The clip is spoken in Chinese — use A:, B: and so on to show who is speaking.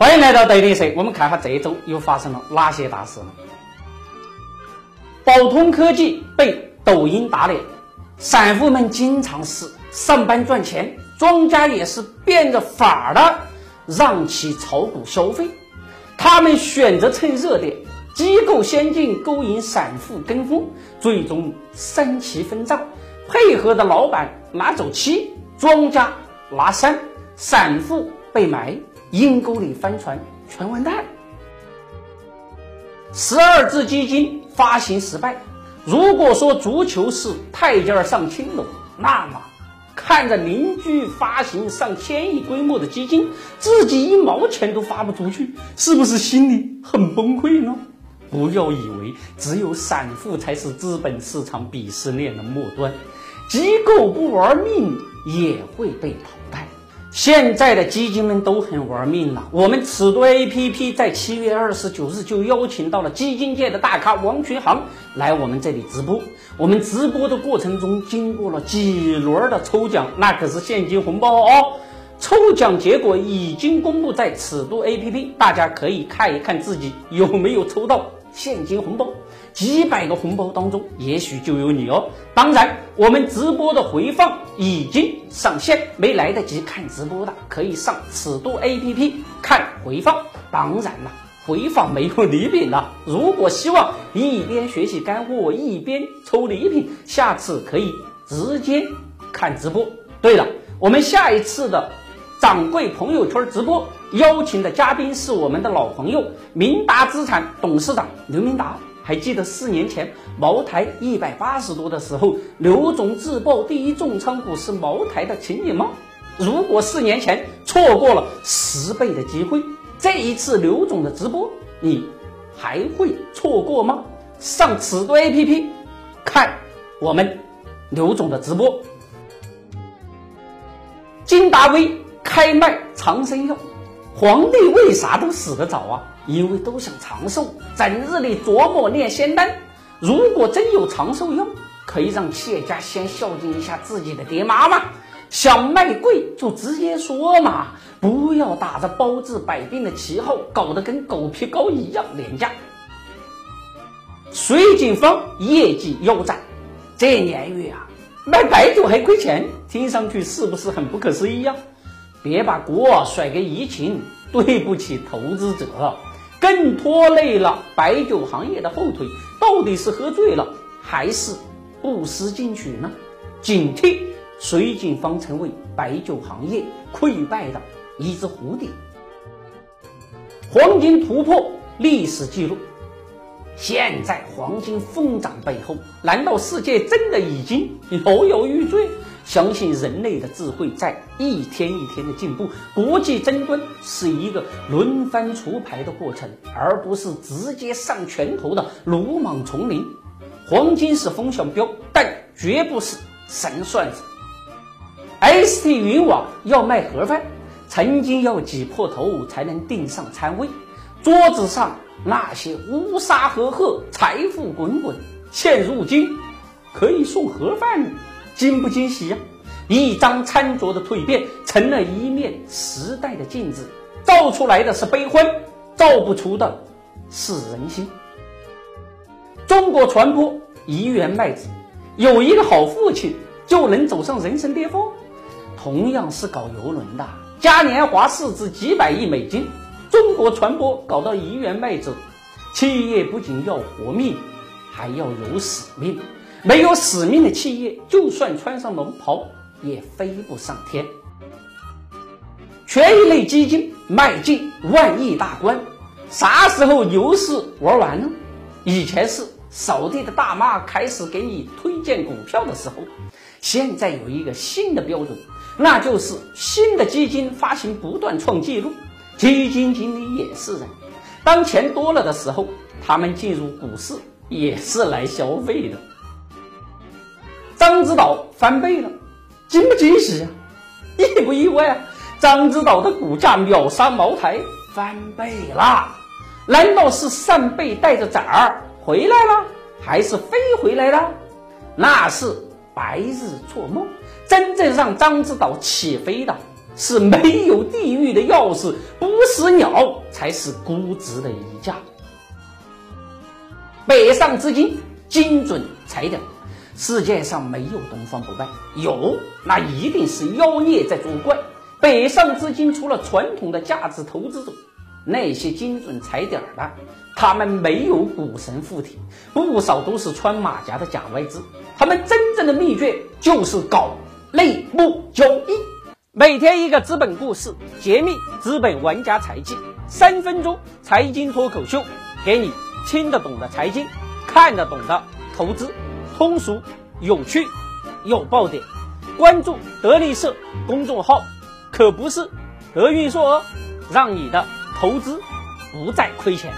A: 欢迎来到德林社，我们看下这一周又发生了哪些大事了。宝通科技被抖音打脸，散户们经常是上班赚钱，庄家也是变着法儿的让其炒股消费。他们选择趁热点，机构先进勾引散户跟风，最终三七分账，配合的老板拿走七，庄家拿三，散户被埋阴沟里翻船，全完蛋。十二只基金发行失败。如果说足球是太监上青楼，那么。看着邻居发行上千亿规模的基金，自己一毛钱都发不出去，是不是心里很崩溃呢？不要以为只有散户才是资本市场鄙视链的末端，机构不玩命也会被淘汰。现在的基金们都很玩命了。我们尺度 APP 在七月二十九日就邀请到了基金界的大咖王群航来我们这里直播。我们直播的过程中，经过了几轮的抽奖，那可是现金红包哦。抽奖结果已经公布在尺度 APP，大家可以看一看自己有没有抽到现金红包。几百个红包当中，也许就有你哦。当然，我们直播的回放已经上线，没来得及看直播的，可以上尺度 APP 看回放。当然了，回放没有礼品了。如果希望一边学习干货一边抽礼品，下次可以直接看直播。对了，我们下一次的掌柜朋友圈直播邀请的嘉宾是我们的老朋友明达资产董事长刘明达。还记得四年前茅台一百八十多的时候，刘总自曝第一重仓股是茅台的情景吗？如果四年前错过了十倍的机会，这一次刘总的直播你还会错过吗？上此度 APP 看我们刘总的直播。金达威开卖长生药，皇帝为啥都死得早啊？因为都想长寿，整日里琢磨炼仙丹。如果真有长寿药，可以让企业家先孝敬一下自己的爹妈吗？想卖贵就直接说嘛，不要打着包治百病的旗号，搞得跟狗皮膏一样廉价。水井坊业绩腰斩，这年月啊，卖白酒还亏钱，听上去是不是很不可思议呀？别把锅甩给疫情，对不起投资者。更拖累了白酒行业的后腿，到底是喝醉了还是不思进取呢？警惕水井坊成为白酒行业溃败的一只蝴蝶。黄金突破历史记录，现在黄金疯涨背后，难道世界真的已经摇摇欲坠？相信人类的智慧在一天一天的进步，国际争端是一个轮番出牌的过程，而不是直接上拳头的鲁莽丛林。黄金是风向标，但绝不是神算子。ST 云网要卖盒饭，曾经要挤破头才能订上餐位，桌子上那些乌纱赫赫、财富滚滚，现如今可以送盒饭。惊不惊喜呀？一张餐桌的蜕变，成了一面时代的镜子，照出来的是悲欢，照不出的是人心。中国传播一元麦子，有一个好父亲就能走上人生巅峰。同样是搞邮轮的，嘉年华市值几百亿美金，中国传播搞到一元麦子，企业不仅要活命，还要有使命。没有使命的企业，就算穿上龙袍也飞不上天。权益类基金迈进万亿大关，啥时候牛市玩完呢？以前是扫地的大妈开始给你推荐股票的时候，现在有一个新的标准，那就是新的基金发行不断创纪录。基金经理也是人，当钱多了的时候，他们进入股市也是来消费的。獐子岛翻倍了，惊不惊喜啊？意不意外啊？獐子岛的股价秒杀茅台，翻倍了。难道是扇贝带着崽儿回来了，还是飞回来了？那是白日做梦。真正让獐子岛起飞的是没有地狱的钥匙，不死鸟才是估值的溢价。北上资金精准踩点，世界上没有东方不败，有那一定是妖孽在作怪。北上资金除了传统的价值投资者，那些精准踩点的，他们没有股神附体，不少都是穿马甲的假外资。他们真正的秘诀就是搞内幕交易。每天一个资本故事，揭秘资本玩家财技，三分钟财经脱口秀，给你。听得懂的财经，看得懂的投资，通俗有趣有爆点。关注德力社公众号，可不是德运硕哦，让你的投资不再亏钱。